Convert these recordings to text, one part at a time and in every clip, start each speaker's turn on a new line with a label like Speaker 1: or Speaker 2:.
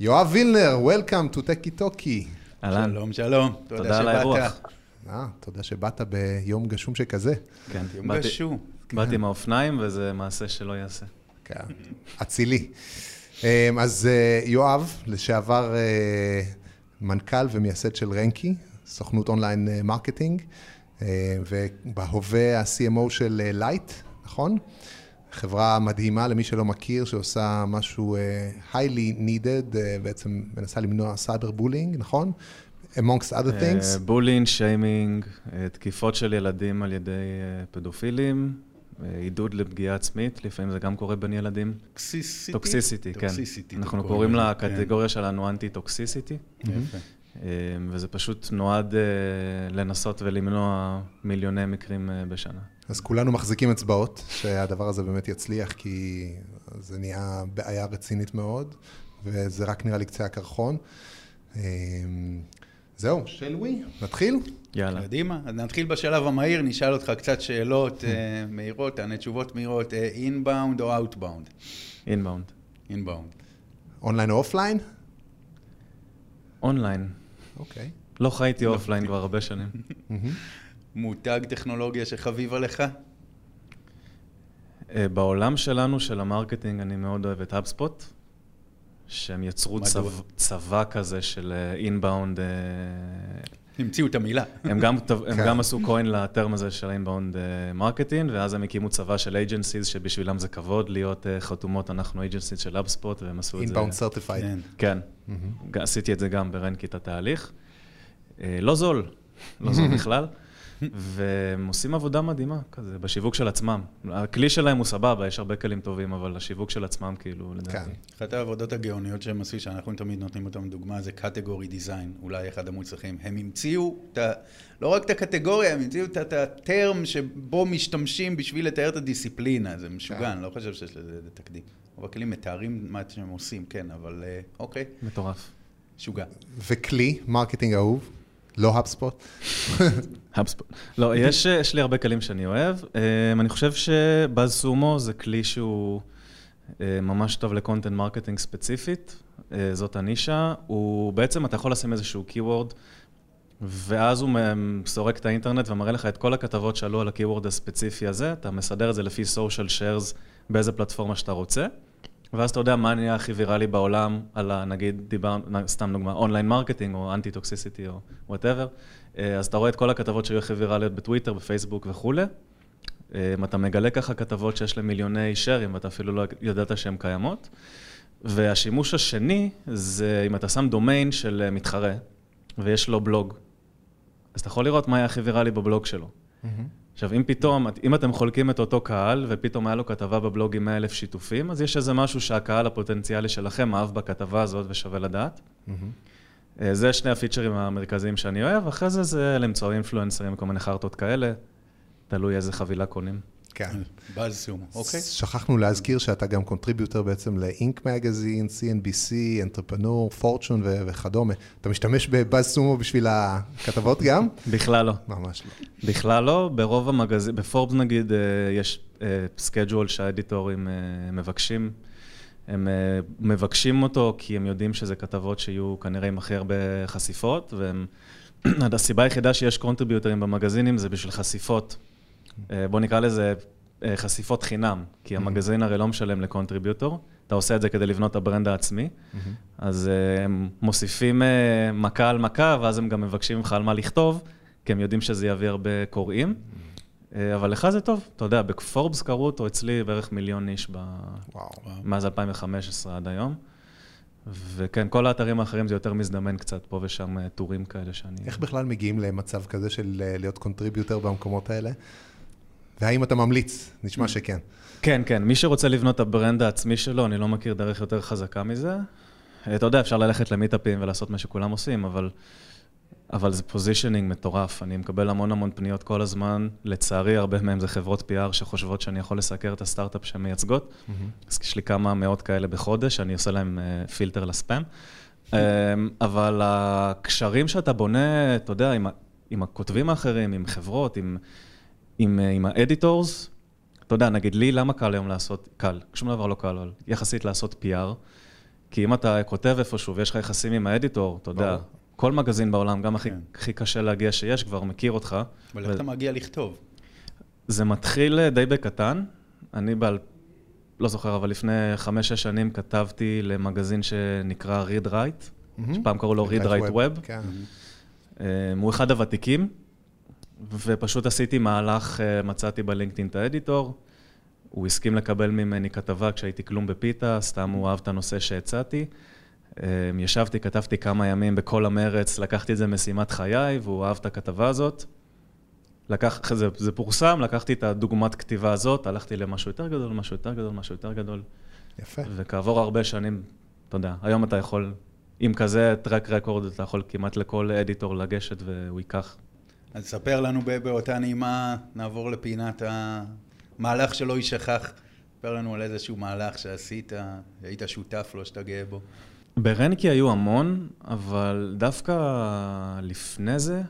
Speaker 1: יואב וילנר, Welcome to Techie Talkie.
Speaker 2: אהלן.
Speaker 3: שלום, שלום.
Speaker 2: תודה על האירוח.
Speaker 1: אה, תודה שבאת ביום גשום שכזה.
Speaker 2: כן,
Speaker 3: יום גשום.
Speaker 2: באתי עם האופניים, וזה מעשה שלא ייעשה.
Speaker 1: כן, אצילי. אמ, אז אה, יואב, לשעבר אה, מנכ"ל ומייסד של Ranky, סוכנות online marketing, ובהווה ה-CMO של L1ght, נכון? חברה מדהימה למי שלא מכיר, שעושה משהו אה, highly needed, אה, בעצם מנסה למנוע cyber bullying, נכון? amongst other things.
Speaker 2: bullying, שיימינג, אה, תקיפות של ילדים על ידי אה, פדופילים, אה, עידוד לפגיעה עצמית, לפעמים זה גם קורה בין ילדים.
Speaker 3: toxicity?
Speaker 2: toxicity, כן.
Speaker 3: toxicity,
Speaker 2: אנחנו קוראים לקטגוריה שלנו anti-toxicity,
Speaker 3: כן. יפה.
Speaker 2: וזה פשוט נועד אה, לנסות ולמנוע מיליוני מקרים אה, בשנה.
Speaker 1: אז כולנו מחזיקים אצבעות שהדבר הזה באמת יצליח, כי זה נהיה בעיה רצינית מאוד, וזה רק נראה לי קצה הקרחון. אמ, זהו, shall we, נתחיל?
Speaker 2: יאללה.
Speaker 3: קדימה, אז נתחיל בשלב המהיר, נשאל אותך קצת שאלות אה, מהירות, תענה תשובות מהירות, inbound או outbound?
Speaker 2: inbound.
Speaker 3: inbound.
Speaker 1: online או offline?
Speaker 2: online.
Speaker 1: אוקיי.
Speaker 2: לא חייתי offline כבר הרבה שנים.
Speaker 3: מותג טכנולוגיה שחביב עליך?
Speaker 2: אה, בעולם שלנו, של ה marketing, אני מאוד אוהב את HubSpot, שהם יצרו? צבא, צבא כזה של inbound,
Speaker 3: המציאו את המילה.
Speaker 2: הם, גם, הם
Speaker 1: כן.
Speaker 2: גם עשו coin ל term הזה של inbound marketing, ואז הם הקימו צבא של agencies, שבשבילם זה כבוד להיות אה, חתומות, אנחנו agencies של HubSpot, והם עשו את זה.
Speaker 1: inbound certified.
Speaker 3: כן.
Speaker 2: ג- עשיתי את זה גם ברנקי את התהליך. אה, לא זול, לא זול בכלל, והם עושים עבודה מדהימה כזה, בשיווק של עצמם. הכלי שלהם הוא סבבה, יש הרבה כלים טובים, אבל השיווק של עצמם, כאילו, לדעתי.
Speaker 1: כן.
Speaker 3: אחת העבודות הגאוניות שהם עשו, שאנחנו תמיד נותנים אותם דוגמה, זה קטגורי דיזיין, אולי אחד המוצלחים. הם המציאו את ה... לא רק את הקטגוריה, הם המציאו את הטרם שבו משתמשים בשביל לתאר את הדיסציפלינה. זה משוגע,
Speaker 1: כן.
Speaker 3: אני לא חושב שיש לזה תקדים. רוב הכלים מתארים מה שהם עושים, כן, אבל אה, אוקיי,
Speaker 2: מטורף.
Speaker 3: משוגע.
Speaker 1: וכלי, marketing אהוב, לא HubSpot.
Speaker 2: HubSpot. לא, יש, יש לי הרבה כלים שאני אוהב. אמ, אני חושב ש BuzzSumo זה כלי שהוא אה, ממש טוב ל content marketing ספציפית, אה, זאת הנישה. הוא בעצם, אתה יכול לשים איזשהו keyword, ואז הוא סורק את האינטרנט ומראה לך את כל הכתבות שעלו על ה-keyword הספציפי הזה, אתה מסדר את זה לפי social shares באיזה פלטפורמה שאתה רוצה. ואז אתה יודע מה נהיה הכי ויראלי בעולם על ה... נגיד, דיברנו, סתם דוגמה, online marketing או anti toxicity או whatever. אז אתה רואה את כל הכתבות שהיו הכי ויראליות בטוויטר, בפייסבוק וכולי. אה, אתה מגלה ככה כתבות שיש להם מיליוני shares ואתה אפילו לא ידעת שהן קיימות. והשימוש השני זה אם אתה שם דומיין של אה, מתחרה ויש לו בלוג. אז אתה יכול לראות מה היה הכי ויראלי בבלוג שלו. עכשיו, אם פתאום, אם אתם חולקים את אותו קהל, ופתאום היה לו כתבה בבלוג עם 100 אלף שיתופים, אז יש איזה משהו שהקהל הפוטנציאלי שלכם אהב בכתבה הזאת ושווה לדעת. אה, זה שני הפיצ'רים המרכזיים שאני אוהב, אחרי זה זה למצוא אינפלואנסרים וכל מיני חרטות כאלה, תלוי איזה חבילה קונים.
Speaker 1: כן.
Speaker 3: Sumo, אוקיי?
Speaker 1: שכחנו להזכיר שאתה גם contributor בעצם ל Inc Magazine, CNBC, Entrepreneur, Fortune וכדומה. אתה משתמש ב BuzzSumo בשביל הכתבות גם?
Speaker 2: בכלל לא.
Speaker 1: ממש לא.
Speaker 2: בכלל לא, ברוב המגזין, בפורבס נגיד, אה, יש schedule שהאדיטורים אה, מבקשים. הם אה, מבקשים אותו כי הם יודעים שזה כתבות שיהיו כנראה עם הכי הרבה חשיפות, והסיבה היחידה שיש קונטריביוטרים במגזינים זה בשביל חשיפות. אה, בוא נקרא לזה אה, חשיפות חינם, כי המגזין הרי לא משלם ל contributor, אתה עושה את זה כדי לבנות את ה brand העצמי, אז אה, הם מוסיפים מכה על מכה, ואז הם גם מבקשים ממך על מה לכתוב, כי הם יודעים שזה יביא הרבה קוראים. אבל לך זה טוב, אתה יודע, בפורבס קראו אותו אצלי בערך מיליון איש ב...
Speaker 1: וואו.
Speaker 2: מאז 2015 עד היום. וכן, כל האתרים האחרים זה יותר מזדמן קצת, פה ושם טורים כאלה שאני...
Speaker 1: איך בכלל מגיעים למצב כזה של להיות contributor במקומות האלה? והאם אתה ממליץ? נשמע שכן.
Speaker 2: כן, כן, מי שרוצה לבנות את ה brand העצמי שלו, אני לא מכיר דרך יותר חזקה מזה. אה, אתה יודע, אפשר ללכת למיטאפים ולעשות מה שכולם עושים, אבל, אבל זה positioning מטורף. אני מקבל המון המון פניות כל הזמן. לצערי, הרבה מהם זה חברות PR שחושבות שאני יכול לסקר את הסטארט-אפ שהן מייצגות. אז יש לי כמה מאות כאלה בחודש, אני עושה להם אה, פילטר לספאם. אה, אבל הקשרים שאתה בונה, אתה יודע, עם, עם הכותבים האחרים, עם חברות, עם, עם, אה, עם ה editors, אתה יודע, נגיד לי, למה קל היום לעשות, קל, שום דבר לא קל, אבל יחסית לעשות PR, כי אם אתה כותב איפשהו ויש לך יחסים עם האדיטור, אתה יודע. כל מגזין בעולם, גם הכי,
Speaker 3: כן.
Speaker 2: הכי קשה להגיע שיש, כבר מכיר אותך.
Speaker 3: אבל איך
Speaker 2: ו-
Speaker 3: אתה מגיע לכתוב?
Speaker 2: זה מתחיל אה, די בקטן. אני ב... לא זוכר, אבל לפני חמש-שש שנים כתבתי למגזין שנקרא Read Write, שפעם קראו לו Read Write Web.
Speaker 1: כן.
Speaker 2: אה, הוא אחד הוותיקים, ופשוט עשיתי מהלך, אה, מצאתי בלינקדאין את האדיטור, הוא הסכים לקבל ממני כתבה כשהייתי כלום בפיתה, סתם הוא אהב את הנושא שהצעתי. אה, ישבתי, כתבתי כמה ימים בכל המרץ, לקחתי את זה משימת חיי, והוא אהב את הכתבה הזאת. לקח, זה, זה פורסם, לקחתי את הדוגמת כתיבה הזאת, הלכתי למשהו יותר גדול, משהו יותר גדול, משהו יותר גדול,
Speaker 1: יפה.
Speaker 2: וכעבור הרבה שנים, אתה יודע, היום אתה יכול, עם כזה טרק רקורד, אתה יכול כמעט לכל אדיטור לגשת והוא ייקח.
Speaker 3: אז ספר לנו באותה נעימה, נעבור לפינת המהלך שלא יישכח. ספר לנו על איזשהו מהלך שעשית, היית שותף לו, שאתה גאה בו.
Speaker 2: ברנקי היו המון, אבל דווקא לפני זה,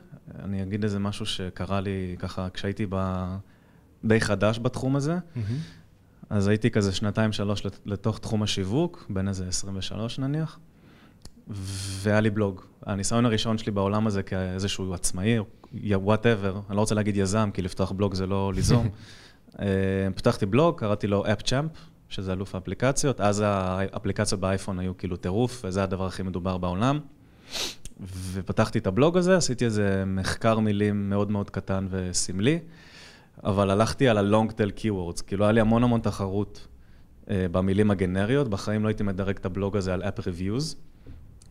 Speaker 2: אני אגיד איזה משהו שקרה לי ככה כשהייתי ב... די חדש בתחום הזה, אז הייתי כזה שנתיים, שלוש לת- לתוך תחום השיווק, בין איזה 23 נניח, והיה לי בלוג. הניסיון הראשון שלי בעולם הזה כאיזשהו עצמאי, whatever, אני לא רוצה להגיד יזם, כי לפתוח בלוג זה לא ליזום. אה, פתחתי בלוג, קראתי לו AppChamp, שזה אלוף האפליקציות, אז האפליקציות באייפון היו כאילו טירוף, וזה הדבר הכי מדובר בעולם. ופתחתי את הבלוג הזה, עשיתי איזה מחקר מילים מאוד מאוד קטן וסמלי, אבל הלכתי על ה-long tail keywords, כאילו היה לי המון המון תחרות אה, במילים הגנריות, בחיים לא הייתי מדרג את הבלוג הזה על app reviews,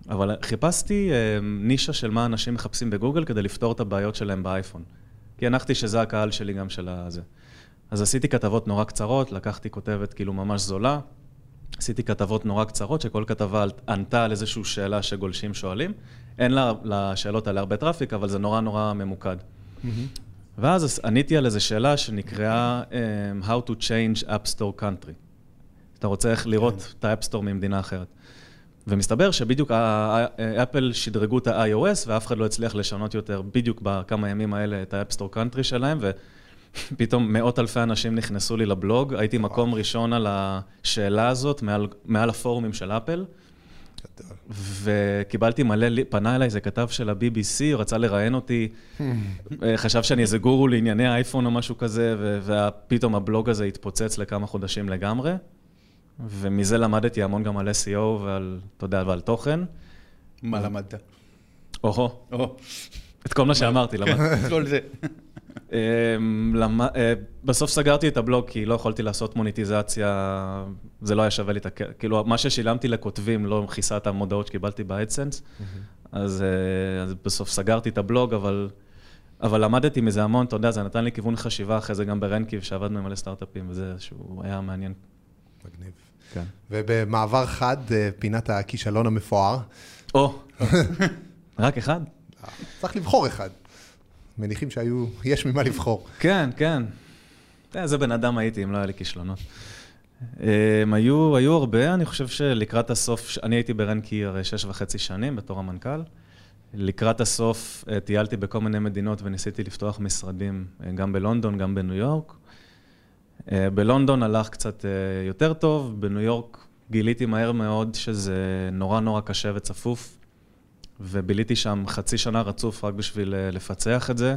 Speaker 2: אבל חיפשתי אה, נישה של מה אנשים מחפשים בגוגל כדי לפתור את הבעיות שלהם באייפון. כי הנחתי שזה הקהל שלי גם של הזה. אז עשיתי כתבות נורא קצרות, לקחתי כותבת כאילו ממש זולה, עשיתי כתבות נורא קצרות, שכל כתבה ענתה על איזושהי שאלה שגולשים שואלים. אין לה, לשאלות האלה הרבה טראפיק, אבל זה נורא נורא ממוקד. ואז עניתי על איזו שאלה שנקראה um, How to change App Store country. אתה רוצה איך לראות את ה-App Store ממדינה אחרת. ומסתבר שבדיוק אפל שדרגו את ה-iOS, ואף אחד לא הצליח לשנות יותר בדיוק בכמה ימים האלה את ה-App Store country שלהם, ופתאום מאות אלפי אנשים נכנסו לי לבלוג, הייתי מקום ראשון על השאלה הזאת, מעל, מעל הפורומים של אפל. וקיבלתי מלא, פנה אליי איזה כתב של ה-BBC, הוא רצה לראיין אותי, אה, חשב שאני איזה גורו לענייני אייפון או משהו כזה, ופתאום הבלוג הזה התפוצץ לכמה חודשים לגמרי, ומזה למדתי המון גם על SEO ועל, אתה יודע, ועל תוכן.
Speaker 3: מה למדת?
Speaker 2: או-הו,
Speaker 3: או,
Speaker 2: את כל מה שאמרתי, למדתי.
Speaker 3: כל זה.
Speaker 2: אמ, אה, בסוף סגרתי את הבלוג כי לא יכולתי לעשות מוניטיזציה, זה לא היה שווה לי את הכ... כאילו, מה ששילמתי לכותבים לא כיסה את המודעות שקיבלתי באדסנס, אז, אה, אז בסוף סגרתי את הבלוג, אבל, אבל למדתי מזה המון, אתה יודע, זה נתן לי כיוון חשיבה אחרי זה גם ברנקי, שעבדנו עם מלא סטארט-אפים, וזה שהוא היה מעניין. כן.
Speaker 1: ובמעבר חד, אה, פינת הכישלון המפואר,
Speaker 2: או, רק אחד?
Speaker 1: צריך לבחור אחד. מניחים שהיו, יש ממה לבחור.
Speaker 2: כן, כן. יודע, איזה בן אדם הייתי אם לא היה לי כישלונות. הם היו, היו הרבה, אני חושב שלקראת הסוף, אני הייתי ברנקי הרי שש וחצי שנים בתור המנכ"ל. לקראת הסוף אה, טיילתי בכל מיני מדינות וניסיתי לפתוח משרדים, אה, גם בלונדון, גם בניו יורק. אה, בלונדון הלך קצת אה, יותר טוב, בניו יורק גיליתי מהר מאוד שזה נורא נורא קשה וצפוף, וביליתי שם חצי שנה רצוף רק בשביל אה, לפצח את זה.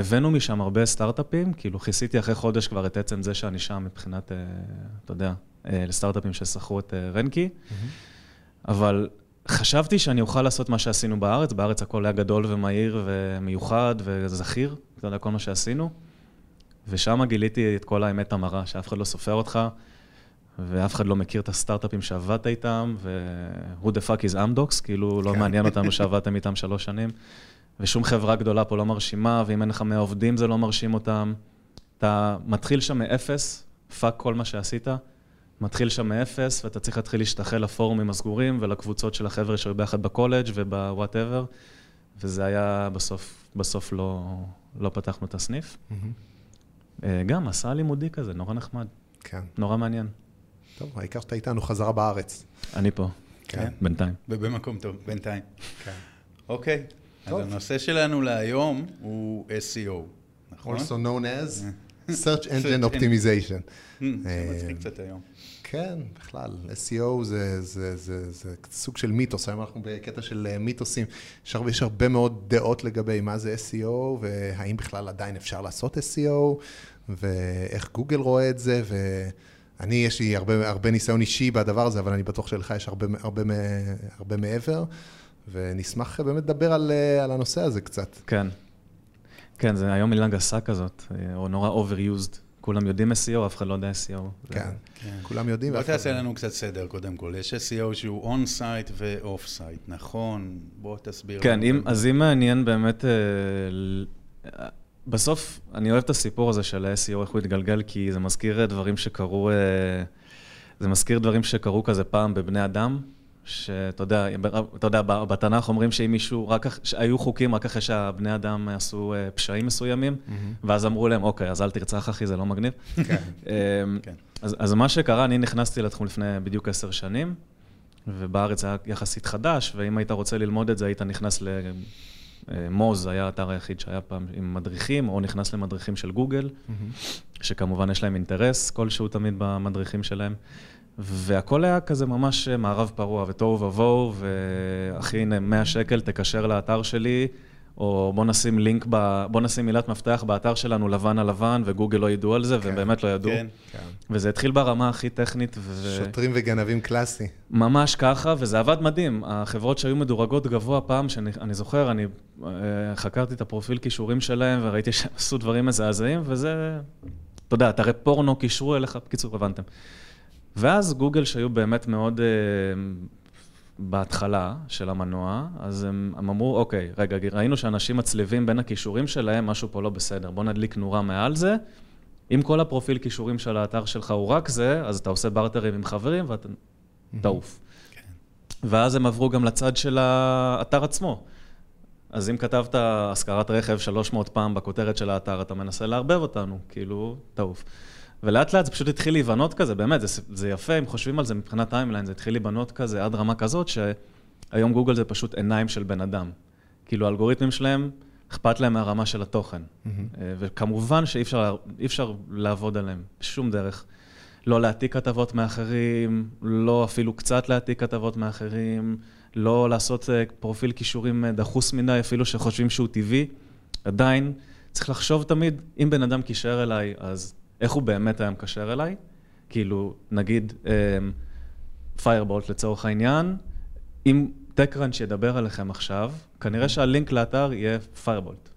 Speaker 2: הבאנו משם הרבה סטארט-אפים, כאילו כיסיתי אחרי חודש כבר את עצם זה שאני שם מבחינת, אתה יודע, לסטארט-אפים ששכרו את רנקי, אבל חשבתי שאני אוכל לעשות מה שעשינו בארץ, בארץ הכל היה גדול ומהיר ומיוחד וזכיר, אתה יודע, כל מה שעשינו, ושם גיליתי את כל האמת המרה, שאף אחד לא סופר אותך, ואף אחד לא מכיר את הסטארט-אפים שעבדת איתם, ו-who the fuck is Amdocs, כאילו לא
Speaker 1: כן.
Speaker 2: מעניין אותנו שעבדתם איתם שלוש שנים. ושום חברה גדולה פה לא מרשימה, ואם אין לך 100 עובדים זה לא מרשים אותם. אתה מתחיל שם מאפס, פאק כל מה שעשית, מתחיל שם מאפס, ואתה צריך להתחיל להשתחל לפורומים הסגורים ולקבוצות של החבר'ה שהיו ביחד בקולג' וב-whatever, וזה היה בסוף, בסוף לא, לא פתחנו את הסניף. אה, גם מסע לימודי כזה, נורא נחמד,
Speaker 1: כן.
Speaker 2: נורא מעניין.
Speaker 1: טוב, העיקר שאתה איתנו חזרה בארץ.
Speaker 2: אני פה,
Speaker 1: כן.
Speaker 2: בינתיים.
Speaker 3: ובמקום טוב, בינתיים.
Speaker 1: כן.
Speaker 3: אוקיי, אז
Speaker 1: טוב.
Speaker 3: הנושא שלנו להיום הוא SEO, נכון?
Speaker 1: also known as, search engine optimization.
Speaker 3: Hmm, זה מצחיק קצת היום.
Speaker 1: כן, בכלל, SEO זה, זה, זה, זה סוג של מיתוס, היום אנחנו בקטע של אה, מיתוסים, יש הרבה, יש הרבה מאוד דעות לגבי מה זה SEO, והאם בכלל עדיין אפשר לעשות SEO, ואיך גוגל רואה את זה, ואני, יש לי הרבה, הרבה ניסיון אישי בדבר הזה, אבל אני בטוח שלך יש הרבה, הרבה, הרבה מעבר, ונשמח באמת לדבר על, אה, על הנושא הזה קצת.
Speaker 2: כן. כן, זה היום מילה גסה כזאת, אה, או נורא overused. כולם יודעים SEO, אף אחד לא יודע SEO.
Speaker 1: כן, כן. כולם יודעים.
Speaker 3: בוא תעשה לא לנו קצת סדר קודם כל. יש SEO שהוא on-site ו-off-site, נכון? בוא תסביר.
Speaker 2: כן, אם, אז אם מעניין באמת, אה, בסוף, אני אוהב את הסיפור הזה של ה-SEO, איך הוא התגלגל, כי זה מזכיר דברים שקרו, אה, זה מזכיר דברים שקרו כזה פעם בבני אדם. שאתה יודע, אתה יודע, בתנ"ך אומרים שאם מישהו, רק היו חוקים רק אחרי שהבני אדם עשו אה, פשעים מסוימים, mm-hmm. ואז אמרו להם, אוקיי, אז אל תרצח אחי, זה לא מגניב. כן. אמ, כן. אז, אז מה שקרה, אני נכנסתי לתחום לפני בדיוק עשר שנים, ובארץ היה יחסית חדש, ואם היית רוצה ללמוד את זה, היית נכנס למוז, היה האתר היחיד שהיה פעם עם מדריכים, או נכנס למדריכים של גוגל. שכמובן יש להם אינטרס כלשהו תמיד במדריכים שלהם. והכל היה כזה ממש מערב פרוע ותוהו ובוהו, ואחי, הנה 100 שקל, תקשר לאתר שלי, או בוא נשים לינק, ב... בוא נשים מילת מפתח באתר שלנו לבן על לבן, וגוגל לא ידעו על זה, כן, והם באמת לא ידעו. כן, כן. וזה התחיל ברמה הכי טכנית. ו...
Speaker 1: שוטרים וגנבים קלאסי.
Speaker 2: ממש ככה, וזה עבד מדהים. החברות שהיו מדורגות גבוה פעם, שאני זוכר, אני אה, חקרתי את הפרופיל כישורים שלהם, וראיתי שהם עשו דברים מזעזעים, וזה, אתה יודע, אתרי פורנו קישרו אליך, בקיצור, הבנתם. ואז גוגל, שהיו באמת מאוד uh, בהתחלה של המנוע, אז הם, הם אמרו, אוקיי, רגע, ראינו שאנשים מצליבים בין הכישורים שלהם, משהו פה לא בסדר, בוא נדליק נורה מעל זה. אם כל הפרופיל כישורים של האתר שלך הוא רק זה, אז אתה עושה בארטרים עם חברים ואתה תעוף. כן. ואז הם עברו גם לצד של האתר עצמו. אז אם כתבת השכרת רכב 300 פעם בכותרת של האתר, אתה מנסה לערבב אותנו, כאילו, תעוף. ולאט לאט זה פשוט התחיל להיבנות כזה, באמת, זה, זה יפה, אם חושבים על זה מבחינת timeline, זה התחיל להיבנות כזה עד רמה כזאת, שהיום גוגל זה פשוט עיניים של בן אדם. כאילו האלגוריתמים שלהם, אכפת להם מהרמה של התוכן. Mm-hmm. וכמובן שאי אפשר, אפשר לעבוד עליהם בשום דרך. לא להעתיק כתבות מאחרים, לא אפילו קצת להעתיק כתבות מאחרים, לא לעשות אה, פרופיל קישורים אה, דחוס מדי, אפילו שחושבים שהוא טבעי. עדיין, צריך לחשוב תמיד, אם בן אדם קישר אליי, אז איך הוא באמת היה מקשר אליי. כאילו, נגיד Firebolt אמ, לצורך העניין, אם TechCrunch ידבר עליכם עכשיו, כנראה שהלינק לאתר יהיה Firebolt.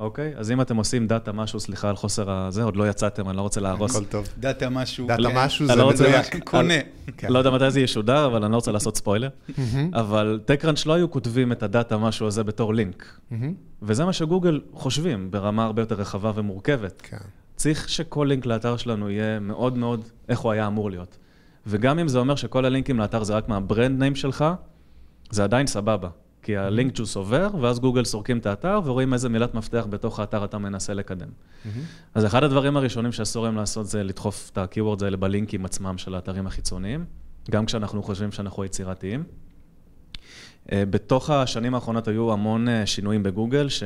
Speaker 2: אוקיי? אז אם אתם עושים data משהו, סליחה על חוסר הזה, עוד לא יצאתם, אני לא רוצה להרוס.
Speaker 1: הכל טוב.
Speaker 3: data משהו.
Speaker 1: data כן. משהו זה לא מדויק.
Speaker 3: קונה.
Speaker 2: כן. לא יודע מתי זה ישודר, אבל אני לא רוצה לעשות ספוילר. אבל TechCrunch לא היו כותבים את הדאטה משהו הזה בתור לינק. וזה מה שגוגל חושבים, ברמה הרבה יותר רחבה ומורכבת. כן. צריך שכל לינק לאתר שלנו יהיה מאוד מאוד איך הוא היה אמור להיות. וגם אם זה אומר שכל הלינקים לאתר זה רק מהברנד ניים שלך, זה עדיין סבבה. כי הלינק ג'וס עובר, ואז גוגל סורקים את האתר ורואים איזה מילת מפתח בתוך האתר אתה מנסה לקדם. Mm-hmm. אז אחד הדברים הראשונים שאסור להם לעשות זה לדחוף את ה-Keywords האלה בלינקים עצמם של האתרים החיצוניים, גם כשאנחנו חושבים שאנחנו יצירתיים. אה, בתוך השנים האחרונות היו המון אה, שינויים בגוגל, ש...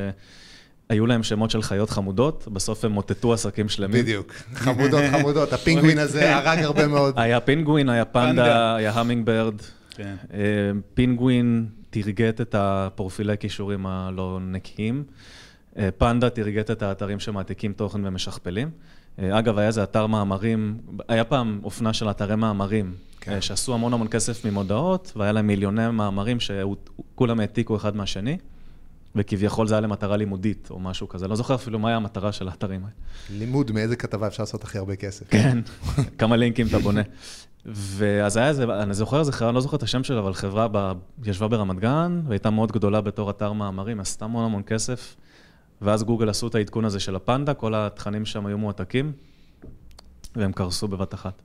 Speaker 2: היו להם שמות של חיות חמודות, בסוף הם מוטטו עסקים שלמים.
Speaker 1: בדיוק, חמודות חמודות, הפינגווין הזה הרג הרבה מאוד.
Speaker 2: היה פינגווין, היה פנדה, היה המינג ברד. כן. אה, פינגווין תרגט את הפרופילי כישורים הלא נקיים. אה, פנדה תרגט את האתרים שמעתיקים תוכן ומשכפלים. אה, אגב, היה איזה אתר מאמרים, היה פעם אופנה של אתרי מאמרים, כן. שעשו המון המון כסף ממודעות, והיה להם מיליוני מאמרים שכולם העתיקו אחד מהשני. וכביכול זה היה למטרה לימודית או משהו כזה, לא זוכר אפילו מה היה המטרה של האתרים האלה.
Speaker 1: לימוד, מאיזה כתבה אפשר לעשות הכי הרבה כסף.
Speaker 2: כן, כמה לינקים אתה בונה. ואז היה איזה, אני זוכר איזה חברה, אני לא זוכר את השם שלה, אבל חברה ב, ישבה ברמת גן, והייתה מאוד גדולה בתור אתר מאמרים, עשתה המון המון כסף, ואז גוגל עשו את העדכון הזה של הפנדה, כל התכנים שם היו מועתקים, והם קרסו בבת אחת.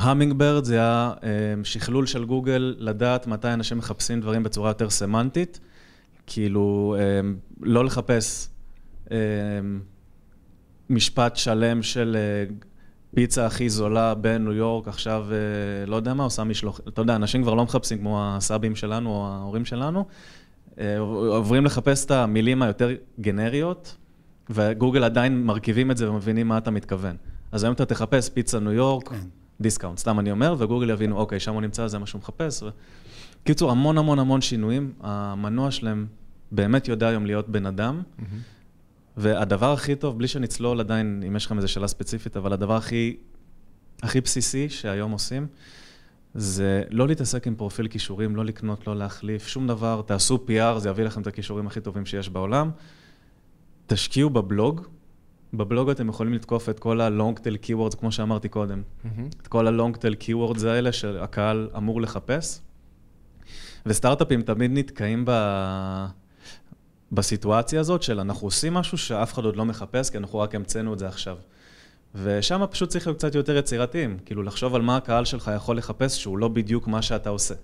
Speaker 2: המינג אמ, זה היה אמ, שכלול של גוגל לדעת מתי אנשים מחפשים דברים בצורה יותר סמנטית. כאילו, אמ, לא לחפש אמ, משפט שלם של אה, פיצה הכי זולה בניו יורק, עכשיו, אה, לא יודע מה, עושה משלוח, אתה יודע, אנשים כבר לא מחפשים כמו הסבים שלנו או ההורים שלנו, אה, עוברים לחפש את המילים היותר גנריות, וגוגל עדיין מרכיבים את זה ומבינים מה אתה מתכוון. אז היום אתה תחפש פיצה ניו יורק,
Speaker 3: כן.
Speaker 2: discount, סתם אני אומר, וגוגל יבינו, אוקיי, שם הוא נמצא, זה מה שהוא מחפש. ו... קיצור, המון המון המון שינויים, המנוע שלהם באמת יודע היום להיות בן אדם, והדבר הכי טוב, בלי שנצלול עדיין, אם יש לכם איזו שאלה ספציפית, אבל הדבר הכי, הכי בסיסי שהיום עושים, זה לא להתעסק עם פרופיל כישורים, לא לקנות, לא להחליף, שום דבר, תעשו PR, זה יביא לכם את הכישורים הכי טובים שיש בעולם. תשקיעו בבלוג, בבלוג אתם יכולים לתקוף את כל ה-long tail keywords, כמו שאמרתי קודם. את כל ה-long tail keywords האלה שהקהל אמור לחפש. וסטארט-אפים תמיד נתקעים ב... בסיטואציה הזאת של אנחנו עושים משהו שאף אחד עוד לא מחפש, כי אנחנו רק המצאנו את זה עכשיו. ושם פשוט צריך להיות קצת יותר יצירתיים, כאילו לחשוב על מה הקהל שלך יכול לחפש שהוא לא בדיוק מה שאתה עושה.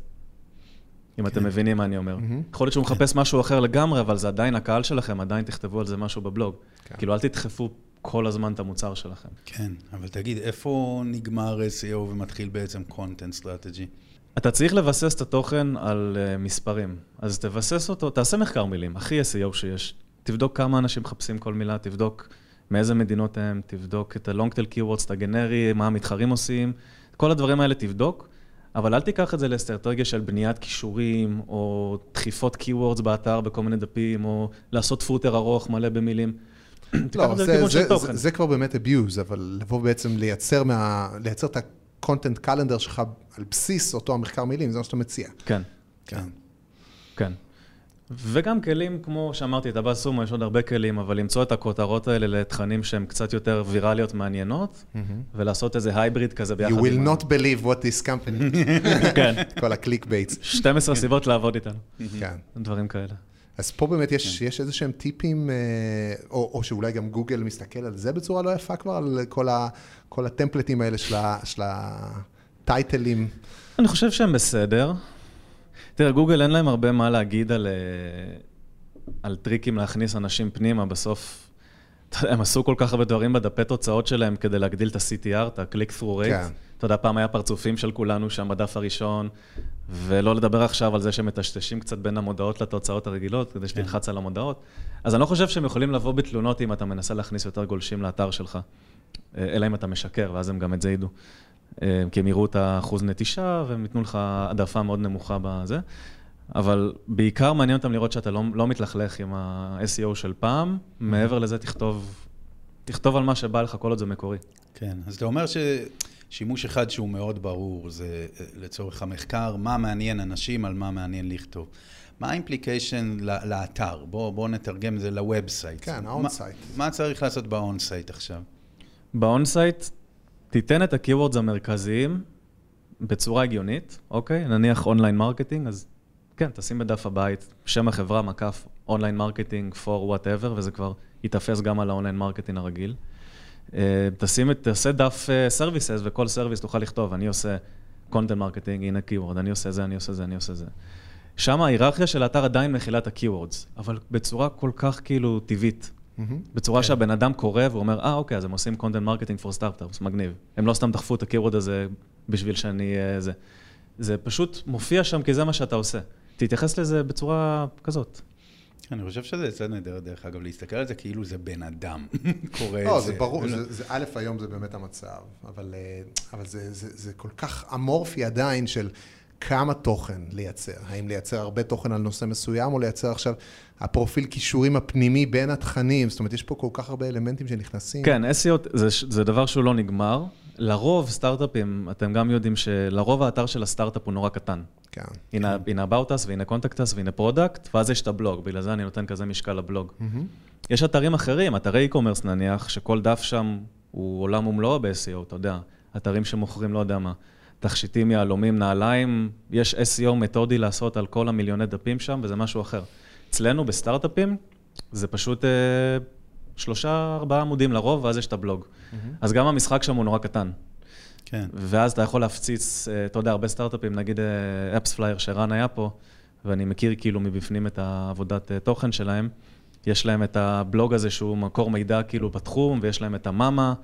Speaker 2: אם אתם מבינים מה אני אומר. יכול להיות שהוא מחפש משהו אחר לגמרי, אבל זה עדיין הקהל שלכם, עדיין תכתבו על זה משהו בבלוג.
Speaker 1: כן.
Speaker 2: כאילו, אל תדחפו כל הזמן את המוצר שלכם.
Speaker 3: כן, אבל תגיד, איפה נגמר SEO ומתחיל בעצם content strategy?
Speaker 2: אתה צריך לבסס את התוכן על uh, מספרים. אז תבסס אותו, תעשה מחקר מילים, הכי SEO שיש. תבדוק כמה אנשים מחפשים כל מילה, תבדוק מאיזה מדינות הם, תבדוק את ה-long tail keywords, את הגנרי, מה המתחרים עושים, כל הדברים האלה תבדוק, אבל אל תיקח את זה לאסטרטגיה של בניית כישורים, או דחיפות keywords באתר בכל מיני דפים, או לעשות פוטר ארוך מלא במילים.
Speaker 1: לא,
Speaker 2: זה
Speaker 1: זה, זה. זה, זה כבר באמת abuse, אבל לבוא בעצם לייצר, מה, לייצר את ה-content calendar שלך על בסיס אותו המחקר מילים, זה מה שאתה מציע.
Speaker 2: כן.
Speaker 3: כן.
Speaker 2: כן. וגם כלים, כמו שאמרתי, את ה-BuzzSumo, יש עוד הרבה כלים, אבל למצוא את הכותרות האלה לתכנים שהן קצת יותר ויראליות מעניינות, ולעשות איזה hybrid כזה ביחד
Speaker 1: You will
Speaker 2: עם
Speaker 1: not believe what this company,
Speaker 2: כן,
Speaker 1: כל ה-click baits.
Speaker 2: 12 סיבות לעבוד איתנו,
Speaker 1: כן.
Speaker 2: דברים כאלה.
Speaker 1: אז פה באמת יש, יש איזה שהם טיפים, אה, או, או שאולי גם גוגל מסתכל על זה בצורה לא יפה כבר, על כל, ה, כל ה-templates האלה של, ה, של הטייטלים.
Speaker 2: אני חושב שהם בסדר. תראה, גוגל אין להם הרבה מה להגיד על, אה, על טריקים להכניס אנשים פנימה, בסוף, אתה יודע, הם עשו כל כך הרבה דברים בדפי תוצאות שלהם כדי להגדיל את ה-CTR, את ה-click-through rate.
Speaker 1: כן.
Speaker 2: אתה יודע, פעם היה פרצופים של כולנו שם בדף הראשון, ולא לדבר עכשיו על זה שמטשטשים קצת בין המודעות לתוצאות הרגילות, כדי שתלחץ על המודעות. אז אני לא חושב שהם יכולים לבוא בתלונות אם אתה מנסה להכניס יותר גולשים לאתר שלך, אה, אלא אם אתה משקר, ואז הם גם את זה ידעו. אה, כי הם יראו את האחוז נטישה, והם ייתנו לך העדפה מאוד נמוכה בזה. אבל בעיקר מעניין אותם לראות שאתה לא, לא מתלכלך עם ה-SEO של פעם, מעבר לזה תכתוב, תכתוב על מה שבא לך כל עוד זה מקורי.
Speaker 3: כן, אז אתה אומר ששימוש אחד שהוא מאוד ברור, זה אה, לצורך המחקר, מה מעניין אנשים על מה מעניין לכתוב. מה ה-implication לאתר? בואו בוא נתרגם את זה ל-website.
Speaker 1: כן,
Speaker 3: מה-
Speaker 1: האונסייט.
Speaker 3: מה צריך לעשות באונסייט עכשיו?
Speaker 2: באונסייט, תיתן את ה-Keywords המרכזיים בצורה הגיונית, אוקיי? נניח online marketing, אז כן, תשים בדף הבית, שם החברה, מקף online marketing for whatever, וזה כבר ייתפס גם על ה-online marketing הרגיל. אה, תשים, את- תעשה דף services, וכל service תוכל לכתוב, אני עושה content marketing, הנה keyword, אני עושה זה, אני עושה זה, אני עושה זה. שם ההיררכיה של האתר עדיין מכילה את ה-Keywords, אבל בצורה כל כך כאילו טבעית. בצורה שהבן אדם קורא ואומר, אה, אוקיי, אז הם עושים content marketing for startups, מגניב. הם לא סתם דחפו את הקיורד הזה בשביל שאני... אה, זה. זה פשוט מופיע שם כי זה מה שאתה עושה. תתייחס לזה בצורה כזאת.
Speaker 3: אני חושב שזה יצא נהדר, דרך אגב, להסתכל על זה כאילו זה בן אדם קורא את זה.
Speaker 1: לא, זה ברור, זה, זה, א', היום זה באמת המצב, אבל, אה, אבל זה, זה, זה כל כך אמורפי עדיין של כמה תוכן לייצר. האם לייצר הרבה תוכן על נושא מסוים, או לייצר עכשיו הפרופיל כישורים הפנימי בין התכנים, זאת אומרת, יש פה כל כך הרבה אלמנטים שנכנסים.
Speaker 2: כן, SEO זה, זה דבר שהוא לא נגמר. לרוב סטארט-אפים, אתם גם יודעים שלרוב האתר של הסטארט-אפ הוא נורא קטן.
Speaker 1: כן.
Speaker 2: הנה, הנה About Us והנה Contact Us והנה Product, ואז יש את הבלוג, בגלל זה אני נותן כזה משקל לבלוג. יש אתרים אחרים, אתרי e-commerce נניח, שכל דף שם הוא עולם ומלואו ב-SEO, אתה יודע. אתרים שמוכרים, לא יודע מה, תכשיטים, יהלומים, נעליים, יש SEO מתודי לעשות על כל המיליוני דפים שם, וזה משהו אחר. אצלנו בסטארט-אפים, זה פשוט אה, שלושה, ארבעה עמודים לרוב, ואז יש את הבלוג. אז גם המשחק שם הוא נורא קטן.
Speaker 3: כן.
Speaker 2: ואז אתה יכול להפציץ, אה, אתה יודע, הרבה סטארט-אפים, נגיד AppsFlyer שרן היה פה, ואני מכיר כאילו מבפנים את העבודת אה, תוכן שלהם, יש להם את הבלוג הזה שהוא מקור מידע כאילו בתחום, ויש להם את המאמה,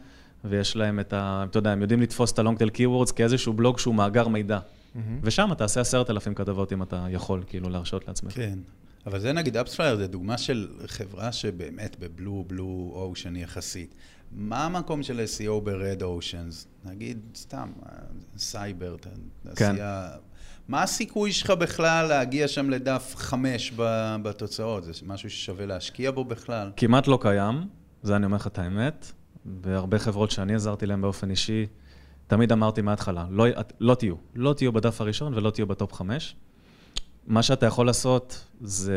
Speaker 2: ויש להם את ה... אתה יודע, הם יודעים לתפוס את tail keywords כאיזשהו בלוג שהוא מאגר מידע. ושם תעשה עשרת אלפים כתבות אם אתה יכול, כאילו, להרשות לעצמך.
Speaker 3: כן. אבל זה נגיד AppsFlyer, זה דוגמה של חברה שבאמת ב-blue, blue ocean יחסית. מה המקום של SEO ב-Red Oceans? נגיד, סתם, סייבר, תעשייה... כן. מה הסיכוי שלך בכלל להגיע שם לדף חמש בתוצאות? זה משהו ששווה להשקיע בו בכלל?
Speaker 2: כמעט לא קיים, זה אני אומר לך את האמת. והרבה חברות שאני עזרתי להן באופן אישי, תמיד אמרתי מההתחלה, לא, לא תהיו. לא תהיו בדף הראשון ולא תהיו ב-top חמש. מה שאתה יכול לעשות זה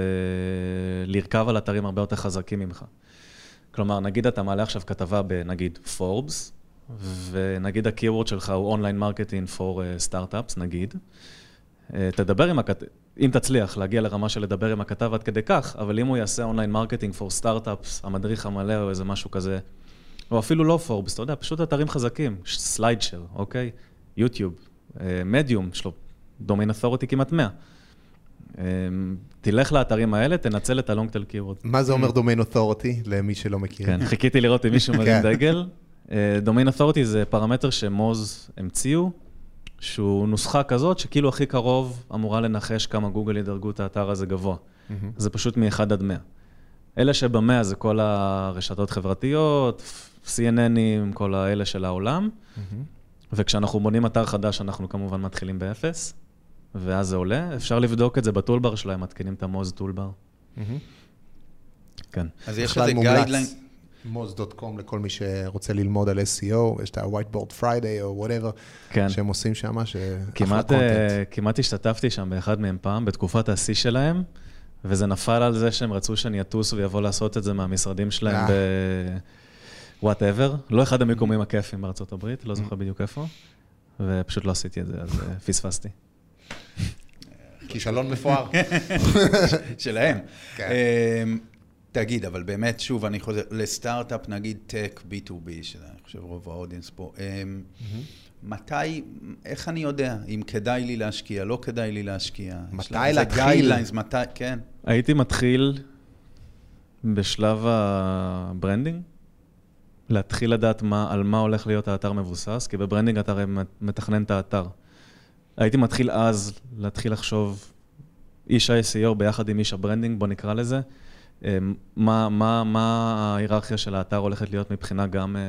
Speaker 2: לרכב על אתרים הרבה יותר חזקים ממך. כלומר, נגיד אתה מעלה עכשיו כתבה בנגיד פורבס, ונגיד ה-keyword שלך הוא online marketing for startups, נגיד. אה, תדבר עם הכתב, אם תצליח להגיע לרמה של לדבר עם הכתב עד כדי כך, אבל אם הוא יעשה online marketing for startups, המדריך המלא או איזה משהו כזה, או אפילו לא פורבס, אתה יודע, פשוט אתרים חזקים, סליידשר, אוקיי? יוטיוב, מדיום, יש לו דומיין אתורטי כמעט 100. אה, תלך לאתרים האלה, תנצל את ה-long tail keyword.
Speaker 1: מה זה אומר דומיין אתורטי, למי שלא מכיר?
Speaker 2: כן, חיכיתי לראות אם מישהו מרים כן. דגל. דומיין אה, אתורטי זה פרמטר שמוז המציאו, שהוא נוסחה כזאת, שכאילו הכי קרוב אמורה לנחש כמה גוגל ידרגו את האתר הזה גבוה. זה פשוט מ-1 עד 100. אלה שבמאה זה כל הרשתות חברתיות, CNN-ים, כל האלה של העולם, וכשאנחנו בונים אתר חדש, אנחנו כמובן מתחילים באפס, ואז זה עולה. אפשר לבדוק את זה ב-toolbar שלהם, מתקינים את ה-Moz toolbar. כן.
Speaker 3: אז יש לזה guideline.
Speaker 1: moz.com לכל מי שרוצה ללמוד על SEO, יש את ה-whiteboard Friday או whatever, כן. שהם עושים שם, שאחלה content.
Speaker 2: כמעט השתתפתי שם באחד מהם פעם, בתקופת השיא שלהם, וזה נפל על זה שהם רצו שאני אטוס ואבוא לעשות את זה מהמשרדים שלהם ב... whatever, לא אחד המיקומים הכיפים בארצות הברית, לא זוכר בדיוק איפה, ופשוט לא עשיתי את זה, אז אה, פספסתי.
Speaker 1: כישלון מפואר.
Speaker 3: שלהם. כן. אמ, תגיד, אבל באמת, שוב, אני חוזר, לסטארט-אפ, נגיד tech, B2B, שזה, אני חושב, רוב האודיאנס פה, אמ, מתי, איך אני יודע אם כדאי לי להשקיע, לא כדאי לי להשקיע?
Speaker 1: מתי להתחיל?
Speaker 3: מתי, כן.
Speaker 2: הייתי מתחיל בשלב ה-branding, להתחיל לדעת מה, על מה הולך להיות האתר מבוסס, כי ב-branding אתה הרי מתכנן את האתר. הייתי מתחיל אז להתחיל לחשוב, איש ה-SEO ביחד עם איש ה-branding, בוא נקרא לזה, אמ, מה, מה, מה ההיררכיה של האתר הולכת להיות מבחינה גם אה,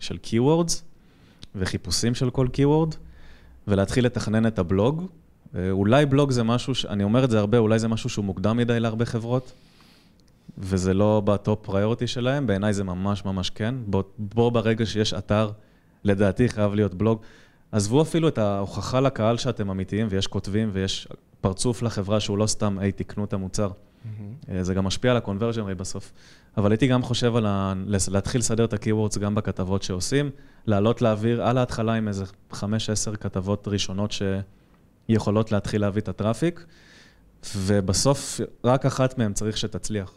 Speaker 2: של keywords וחיפושים של כל keyword, ולהתחיל לתכנן את הבלוג. אה, אולי בלוג זה משהו, אני אומר את זה הרבה, אולי זה משהו שהוא מוקדם מדי להרבה חברות, וזה לא בטופ פריוריטי שלהם, בעיניי זה ממש ממש כן. בוא, בוא ברגע שיש אתר, לדעתי חייב להיות בלוג. עזבו אפילו את ההוכחה לקהל שאתם אמיתיים, ויש כותבים, ויש פרצוף לחברה שהוא לא סתם, היי, תקנו את המוצר. Mm-hmm. זה גם משפיע על ה-conversion rate בסוף. אבל הייתי גם חושב על ה... להתחיל לסדר את ה-keywords גם בכתבות שעושים, לעלות לאוויר על ההתחלה עם איזה 5-10 כתבות ראשונות שיכולות להתחיל להביא את הטראפיק, ובסוף רק אחת מהן צריך שתצליח.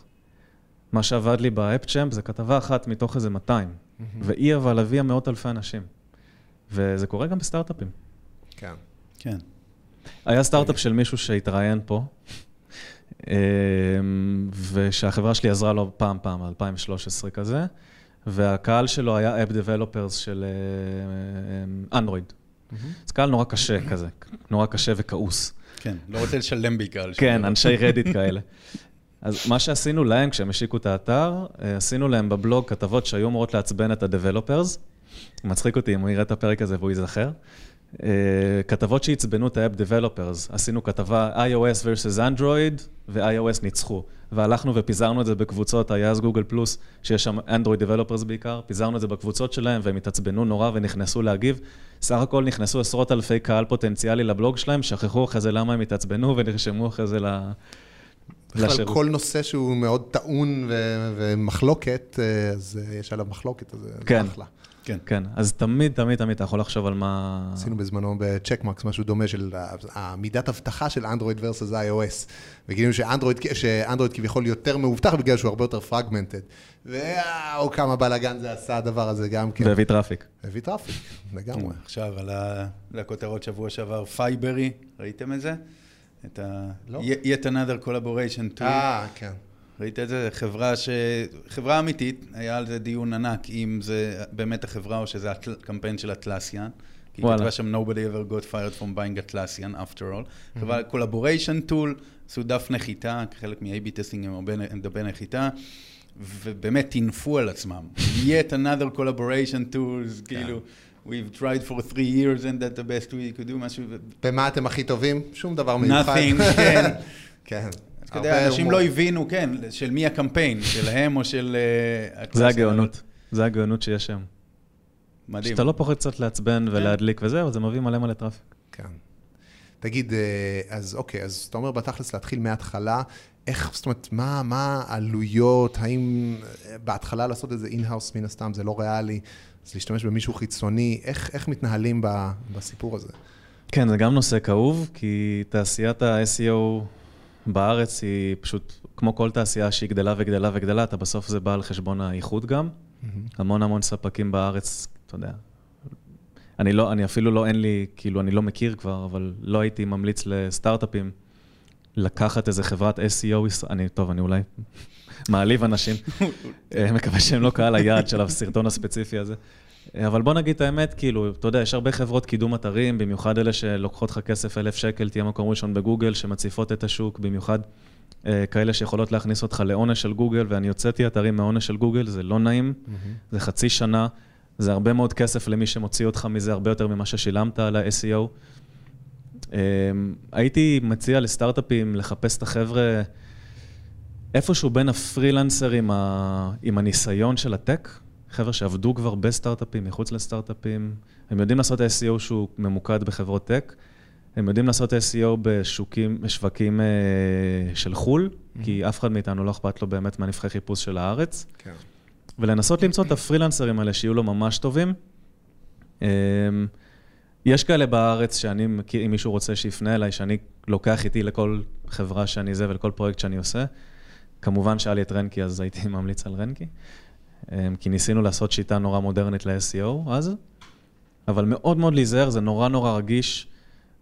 Speaker 2: מה שעבד לי באפצ'אמפ זה כתבה אחת מתוך איזה 200, mm-hmm. והיא אבל הביאה מאות אלפי אנשים. וזה קורה גם בסטארט-אפים.
Speaker 1: כן.
Speaker 3: כן.
Speaker 2: היה סטארט-אפ של מישהו שהתראיין פה, אמ, ושהחברה שלי עזרה לו פעם, פעם, 2013 כזה, והקהל שלו היה App Developers של אנדרואיד. אמ, mm-hmm. זה קהל נורא קשה כזה, נורא קשה וכעוס.
Speaker 3: כן, לא רוצה לשלם בעיקר.
Speaker 2: כן, אנשי רדיט כאלה. אז מה שעשינו להם כשהם השיקו את האתר, אה, עשינו להם בבלוג כתבות שהיו אמורות לעצבן את ה-Developers. מצחיק אותי אם הוא יראה את הפרק הזה והוא ייזכר. אה, כתבות שעצבנו את האפ דבלופרס, עשינו כתבה iOS versus Android ו-iOS ניצחו. והלכנו ופיזרנו את זה בקבוצות, היה אז גוגל פלוס, שיש שם אנדרואיד דבלופרס בעיקר, פיזרנו את זה בקבוצות שלהם והם התעצבנו נורא ונכנסו להגיב. סך הכל נכנסו עשרות אלפי קהל פוטנציאלי לבלוג שלהם, שכחו אחרי זה למה הם התעצבנו ונרשמו אחרי זה ל...
Speaker 1: בכלל כל נושא שהוא מאוד טעון ומחלוקת, אה, אז אה, יש עליו מחלוקת, אז זה
Speaker 2: כן. אחלה. כן. כן, אז תמיד, תמיד, תמיד אתה יכול לחשוב על מה...
Speaker 1: עשינו בזמנו בצ'קמקס משהו דומה של המידת אבטחה של אנדרואיד versus iOS. וגילינו שאנדרואיד, שאנדרואיד כביכול יותר מאובטח בגלל שהוא הרבה יותר fragmented. ואו, כמה בלאגן זה עשה הדבר הזה גם כן.
Speaker 2: והביא traffic.
Speaker 1: הביא traffic, לגמרי.
Speaker 3: עכשיו, על הכותרות שבוע שעבר, פייברי, ראיתם את זה? את ה... לא. yet another collaboration
Speaker 1: tool. אה, כן.
Speaker 3: ראית את זה? חברה ש... חברה אמיתית, היה על זה דיון ענק, אם זה באמת החברה או שזה הקמפיין של Atlassian. כי היא כתבה שם Nobody ever got fired from buying Atlassian after all. חברה collaboration tool, עשו דף נחיתה, כחלק מ- AB testing עם הרבה דפי נחיתה. ובאמת טינפו על עצמם. yet another collaboration tools, כאילו, we've tried for three years and that the best we could do, משהו...
Speaker 1: במה אתם הכי טובים? שום דבר מיוחד.
Speaker 3: nothing, כן.
Speaker 1: כן.
Speaker 3: אתה יודע, אנשים לא הבינו, כן, של מי הקמפיין, שלהם או של... אה,
Speaker 2: זה הגאונות, זה הגאונות שיש שם.
Speaker 3: מדהים.
Speaker 2: שאתה לא פוחד קצת לעצבן ולהדליק וזהו, זה מביא מלא מלא traffic.
Speaker 1: כן. תגיד, אה, אז אוקיי, אז אתה אומר בתכלס להתחיל מההתחלה, איך, זאת אומרת, מה, מה העלויות, האם אה, בהתחלה לעשות איזה in-house מן הסתם, זה לא ריאלי, אז להשתמש במישהו חיצוני, איך, איך מתנהלים ב, בסיפור הזה?
Speaker 2: כן, זה גם נושא כאוב, כי תעשיית ה-SEO בארץ היא פשוט, כמו כל תעשייה שהיא גדלה וגדלה וגדלה, אתה בסוף זה בא על חשבון האיכות גם. Mm-hmm. המון המון ספקים בארץ, אתה יודע. אני לא, אני אפילו לא, אין לי, כאילו, אני לא מכיר כבר, אבל לא הייתי ממליץ לסטארט-אפים לקחת איזה חברת SEO, אני, טוב, אני אולי מעליב אנשים, אה, מקווה שהם לא קהל היעד של הסרטון הספציפי הזה. אה, אבל בוא נגיד את האמת, כאילו, אתה יודע, יש הרבה חברות קידום אתרים, במיוחד אלה שלוקחות לך כסף אלף שקל, תהיה מקום ראשון בגוגל, שמציפות את השוק, במיוחד אה, כאלה שיכולות להכניס אותך לעונש של גוגל, ואני הוצאתי אתרים מעונש של גוגל, זה לא נעים, mm-hmm. זה חצי שנה, זה הרבה מאוד כסף למי שמוציא אותך מזה, הרבה יותר ממה ששילמת על ה-SEO. הייתי מציע לסטארט-אפים לחפש את החבר'ה איפשהו בין הפרילנסר עם, ה... עם הניסיון של הטק, חבר'ה שעבדו כבר בסטארט-אפים, מחוץ לסטארט-אפים, הם יודעים לעשות SEO שהוא ממוקד בחברות טק, הם יודעים לעשות SEO בשוקים, בשווקים אה, של חו"ל, mm-hmm. כי אף אחד מאיתנו לא אכפת לו באמת מהנבחרי חיפוש של הארץ. כן. ולנסות למצוא את הפרילנסרים האלה שיהיו לו ממש טובים. אה, יש כאלה בארץ שאני אם מישהו רוצה שיפנה אליי, שאני לוקח איתי לכל חברה שאני זה ולכל פרויקט שאני עושה. כמובן שהיה לי את רנקי, אז הייתי ממליץ על רנקי. אמ, כי ניסינו לעשות שיטה נורא מודרנית ל-SEO אז, אבל מאוד מאוד להיזהר, זה נורא נורא רגיש.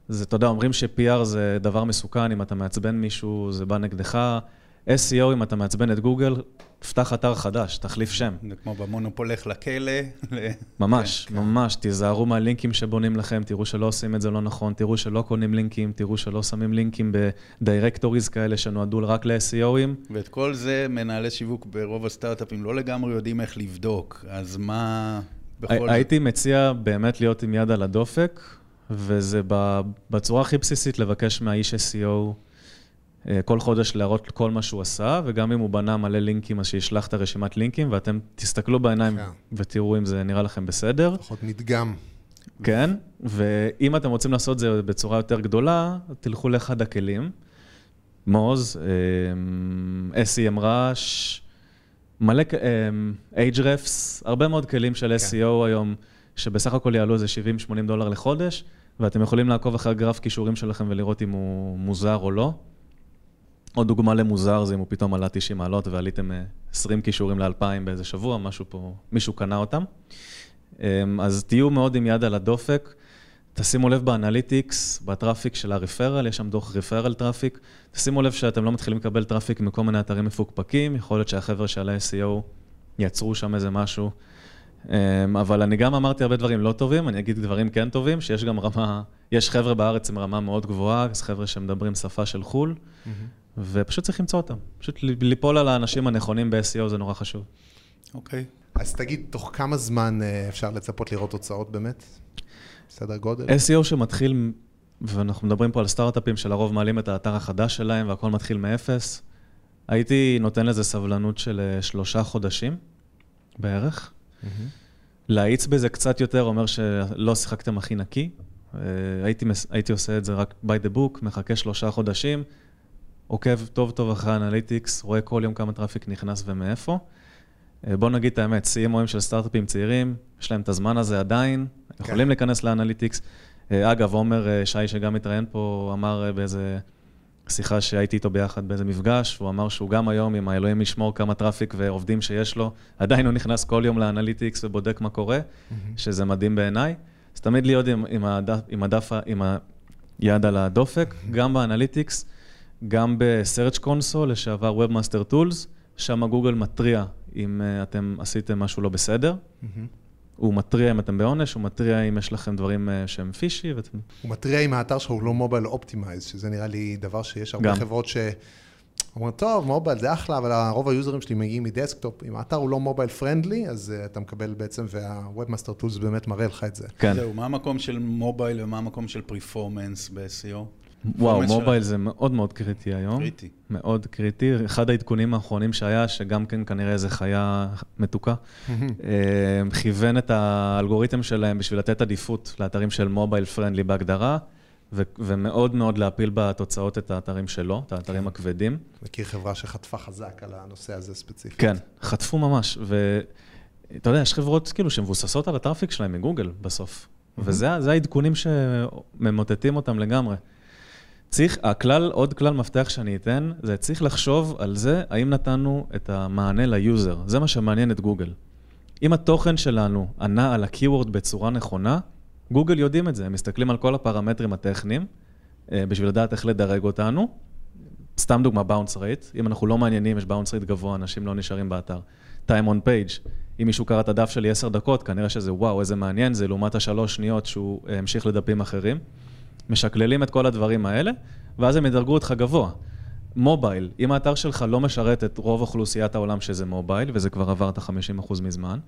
Speaker 2: זה, אתה יודע, אומרים ש-PR זה דבר מסוכן, אם אתה מעצבן מישהו, זה בא נגדך. SEO, אם אתה מעצבן את גוגל, תפתח אתר חדש, תחליף שם.
Speaker 3: זה כמו במונופול לך לכלא.
Speaker 2: ממש, כן, כן. ממש, תיזהרו מהלינקים שבונים לכם, תראו שלא עושים את זה לא נכון, תראו שלא קונים לינקים, תראו שלא שמים לינקים בדירקטוריז כאלה שנועדו רק ל-SEOים.
Speaker 3: ואת כל זה מנהלי שיווק ברוב הסטארט-אפים לא לגמרי יודעים איך לבדוק, אז מה
Speaker 2: בכל? הייתי מציע באמת להיות עם יד על הדופק, וזה בצורה הכי בסיסית לבקש מהאיש SEO. אה, כל חודש להראות כל מה שהוא עשה, וגם אם הוא בנה מלא לינקים, אז שישלח את הרשימת לינקים, ואתם תסתכלו בעיניים כן. ותראו אם זה נראה לכם בסדר.
Speaker 1: לפחות מדגם.
Speaker 2: כן, ואם אתם רוצים לעשות את זה בצורה יותר גדולה, תלכו לאחד הכלים. מוז, אה, SEM rush, מלא, אה, Ahrefs, הרבה מאוד כלים של SEO כן. היום, שבסך הכל יעלו איזה 70-80 דולר לחודש, ואתם יכולים לעקוב אחרי הגרף קישורים שלכם ולראות אם הוא מוזר או לא. עוד דוגמה למוזר זה אם הוא פתאום עלה 90 מעלות ועליתם 20 אה, קישורים ל-2000 באיזה שבוע, משהו פה, מישהו קנה אותם. אמ, אז תהיו מאוד עם יד על הדופק. תשימו לב ב-analytics, ב-traffic של ה-referral, יש שם דוח referral traffic. תשימו לב שאתם לא מתחילים לקבל traffic מכל מיני אתרים מפוקפקים, יכול להיות שהחבר'ה של ה-SEO יצרו שם איזה משהו. אמ, אבל אני גם אמרתי הרבה דברים לא טובים, אני אגיד דברים כן טובים, שיש גם רמה, יש חבר'ה בארץ עם רמה מאוד גבוהה, אז חבר'ה שמדברים שפה של חו"ל. Mm-hmm. ופשוט צריך למצוא אותם. פשוט ליפול על האנשים הנכונים ב-SEO זה נורא חשוב.
Speaker 3: אוקיי.
Speaker 1: Okay. אז תגיד, תוך כמה זמן אה, אפשר לצפות לראות תוצאות באמת? סדר גודל?
Speaker 2: SEO שמתחיל, ואנחנו מדברים פה על סטארט-אפים שלרוב מעלים את האתר החדש שלהם והכל מתחיל מאפס, הייתי נותן לזה סבלנות של אה, שלושה חודשים בערך. Mm-hmm. להאיץ בזה קצת יותר אומר שלא שיחקתם הכי נקי. אה, הייתי, הייתי עושה את זה רק by the book, מחכה שלושה חודשים. עוקב טוב טוב אחרי ה-analytics, רואה כל יום כמה traffic נכנס ומאיפה. אה, בוא נגיד את האמת, CMO-ים של סטארט-אפים צעירים, יש להם את הזמן הזה עדיין, כן. יכולים להיכנס ל-analytics. אה, אגב, עומר אה, שי, שגם התראיין פה, אמר באיזה שיחה שהייתי איתו ביחד באיזה מפגש, הוא אמר שהוא גם היום, עם האלוהים ישמור כמה traffic ועובדים שיש לו, עדיין הוא נכנס כל יום ל-analytics ובודק מה קורה, mm-hmm. שזה מדהים בעיניי. אז תמיד להיות עם, עם, הדף, עם, הדף, עם היד על הדופק, mm-hmm. גם ב-analytics. גם ב-search console, לשעבר Webmaster Tools, שם גוגל מתריע אם uh, אתם עשיתם משהו לא בסדר. Mm-hmm. הוא מתריע אם אתם בעונש, הוא מתריע אם יש לכם דברים אה, שהם fishy, ואתם...
Speaker 1: הוא מתריע אם האתר שלך הוא לא mobile optimized, שזה נראה לי דבר שיש הרבה
Speaker 2: גם.
Speaker 1: חברות ש... אומרים, טוב, mobile זה אחלה, אבל רוב ה users שלי מגיעים מ desktop. אם האתר הוא לא mobile friendly, אז uh, אתה מקבל בעצם, וה Webmaster Tools באמת מראה לך את זה.
Speaker 2: כן.
Speaker 3: זהו, מה המקום של mobile ומה המקום של performance ב-SEO?
Speaker 2: וואו,
Speaker 3: mobile
Speaker 2: זה מאוד מאוד קריטי היום.
Speaker 3: קריטי.
Speaker 2: מאוד קריטי. אחד העדכונים האחרונים שהיה, שגם כן כנראה איזה חיה מתוקה, אה, כיוון את האלגוריתם שלהם בשביל לתת עדיפות לאתרים של מובייל פרנדלי בהגדרה, ו- ומאוד מאוד להפיל בתוצאות את האתרים שלו, את האתרים הכבדים.
Speaker 1: מכיר חברה שחטפה חזק על הנושא הזה ספציפית.
Speaker 2: כן, חטפו ממש, ואתה יודע, יש חברות כאילו שמבוססות על הטראפיק שלהם מגוגל בסוף, וזה זה העדכונים שממוטטים אותם לגמרי. צריך, הכלל, עוד כלל מפתח שאני אתן, זה צריך לחשוב על זה, האם נתנו את המענה ל user. זה מה שמעניין את גוגל. אם התוכן שלנו ענה על ה-keyword בצורה נכונה, גוגל יודעים את זה, הם מסתכלים על כל הפרמטרים הטכניים, אה, בשביל לדעת איך לדרג אותנו. סתם דוגמה, bounce rate, אם אנחנו לא מעניינים, יש bounce rate גבוה, אנשים לא נשארים באתר. time on page, אם מישהו קרא את הדף שלי עשר דקות, כנראה שזה וואו, איזה מעניין זה, לעומת השלוש שניות שהוא אה, המשיך לדפים אחרים. משקללים את כל הדברים האלה, ואז הם ידרגו אותך גבוה. mobile, אם האתר שלך לא משרת את רוב אוכלוסיית העולם שזה mobile, וזה כבר עבר את ה-50% מזמן,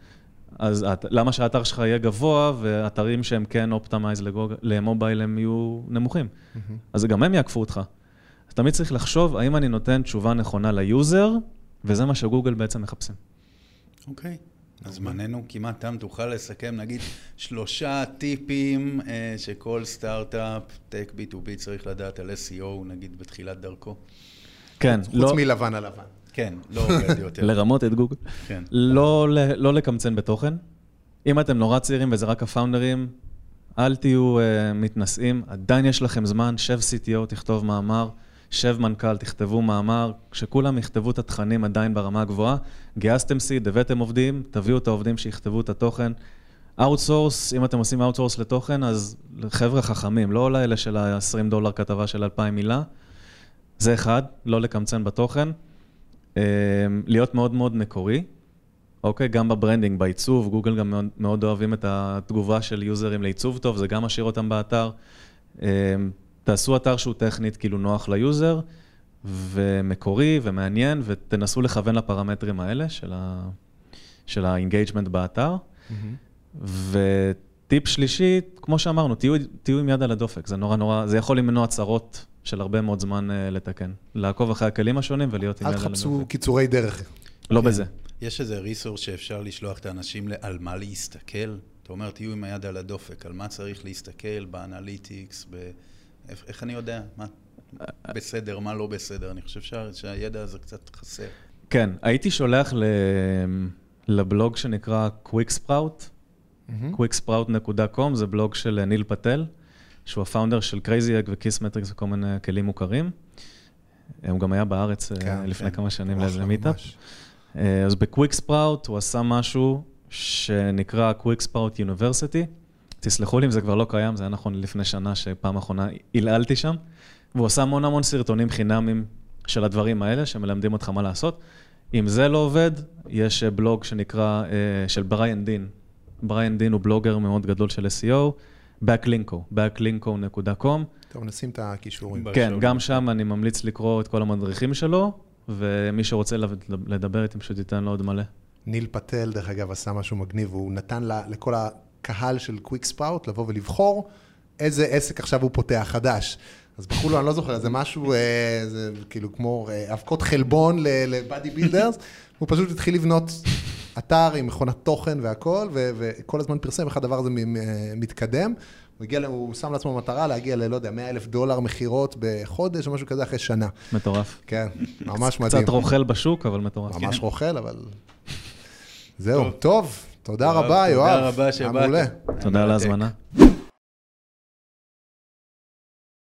Speaker 2: אז את, למה שהאתר שלך יהיה גבוה, ואתרים שהם כן optimized ל mobile הם יהיו נמוכים? אז גם הם יעקפו אותך. אז תמיד צריך לחשוב, האם אני נותן תשובה נכונה ל user, וזה מה שגוגל בעצם מחפשים.
Speaker 3: אוקיי. אז זמננו כמעט תם, תוכל לסכם, נגיד, שלושה טיפים אה, שכל סטארט-אפ, טק B2B צריך לדעת על SEO, נגיד בתחילת דרכו.
Speaker 2: כן,
Speaker 1: חוץ
Speaker 2: לא,
Speaker 1: מלבן על לבן.
Speaker 3: כן, לא עובד יותר.
Speaker 2: לרמות את גוגל.
Speaker 3: כן.
Speaker 2: לא, לא לקמצן בתוכן. אם אתם נורא צעירים וזה רק הפאונדרים, אל תהיו uh, מתנשאים, עדיין יש לכם זמן, שב CTO, תכתוב מאמר, שב מנכ"ל, תכתבו מאמר, כשכולם יכתבו את התכנים עדיין ברמה הגבוהה, גייסתם seed, הבאתם עובדים, תביאו את העובדים שיכתבו את התוכן. outsource, אם אתם עושים outsource לתוכן, אז חבר'ה חכמים, לא לאלה של ה-20 דולר כתבה של 2,000 מילה. זה אחד, לא לקמצן בתוכן. אה, להיות מאוד מאוד מקורי, אוקיי? גם ב branding, בעיצוב, גוגל גם מאוד, מאוד אוהבים את התגובה של users לעיצוב טוב, זה גם משאיר אותם באתר. תעשו אתר שהוא טכנית כאילו נוח ל user, ומקורי ומעניין, ותנסו לכוון לפרמטרים האלה של, ה, של ה-engagement באתר. וטיפ שלישי, כמו שאמרנו, תהיו, תהיו עם יד על הדופק, זה נורא נורא, זה יכול למנוע צרות של הרבה מאוד זמן uh, לתקן. לעקוב אחרי הכלים השונים ולהיות עם היד על הדופק.
Speaker 1: תחפשו קיצורי דרך.
Speaker 2: לא
Speaker 3: כן.
Speaker 2: בזה.
Speaker 3: יש איזה resource שאפשר לשלוח את האנשים ל- על מה להסתכל? אתה אומר, תהיו עם היד על הדופק, על מה צריך להסתכל ב analytics, ב... איך, איך אני יודע מה בסדר, מה לא בסדר? אני חושב שה, שהידע הזה קצת חסר.
Speaker 2: כן, הייתי שולח ל... לבלוג שנקרא QuickSprout, quicksprout.com, זה בלוג של ניל פטל, שהוא ה founder של Crazy Egg ו KISSmetrics וכל מיני כלים מוכרים. הוא גם היה בארץ
Speaker 1: כן,
Speaker 2: כן, לפני
Speaker 1: כן.
Speaker 2: כמה שנים לאיזה
Speaker 1: לא, meetup.
Speaker 2: אה, אז בקוויקספראוט הוא עשה משהו שנקרא קוויקספראוט יוניברסיטי. תסלחו לי אם זה כבר לא קיים, זה היה נכון לפני שנה שפעם אחרונה עלעלתי שם. והוא עשה המון המון סרטונים חינמים של הדברים האלה, שמלמדים אותך מה לעשות. אם זה לא עובד, יש אה, בלוג שנקרא, אה, של בריאן דין. בריאן דין הוא בלוגר מאוד גדול של SEO, Backlinko, backlinko.com.
Speaker 1: טוב, נשים את הכישורים.
Speaker 2: כן. גם שם אני ממליץ לקרוא את כל המדריכים שלו, ומי שרוצה לדבר איתי פשוט ייתן לו עוד מלא.
Speaker 1: ניל פטל, דרך אגב, עשה משהו מגניב, הוא נתן לה, לכל הקהל של QuickSprout לבוא ולבחור איזה עסק עכשיו הוא פותח חדש. אז בחרו לו, אני לא זוכר, זה משהו, אה, זה כאילו כמו אה, אבקות חלבון ל body builders, הוא פשוט התחיל לבנות אתר עם מכונת תוכן והכל, ו- וכל הזמן פרסם איך הדבר הזה מ- מתקדם. הוא, הגיע, הוא שם לעצמו מטרה להגיע ל, לא יודע, 100 אלף דולר מכירות בחודש או משהו כזה אחרי שנה.
Speaker 2: מטורף.
Speaker 1: כן, ממש מדהים.
Speaker 2: קצת רוכל בשוק, אבל מטורף.
Speaker 1: ממש
Speaker 3: כן.
Speaker 1: רוכל, אבל... זהו,
Speaker 3: טוב.
Speaker 1: טוב, תודה רבה, יואב.
Speaker 3: תודה רבא
Speaker 1: היה
Speaker 3: שבאת.
Speaker 2: תודה על. ההזמנה.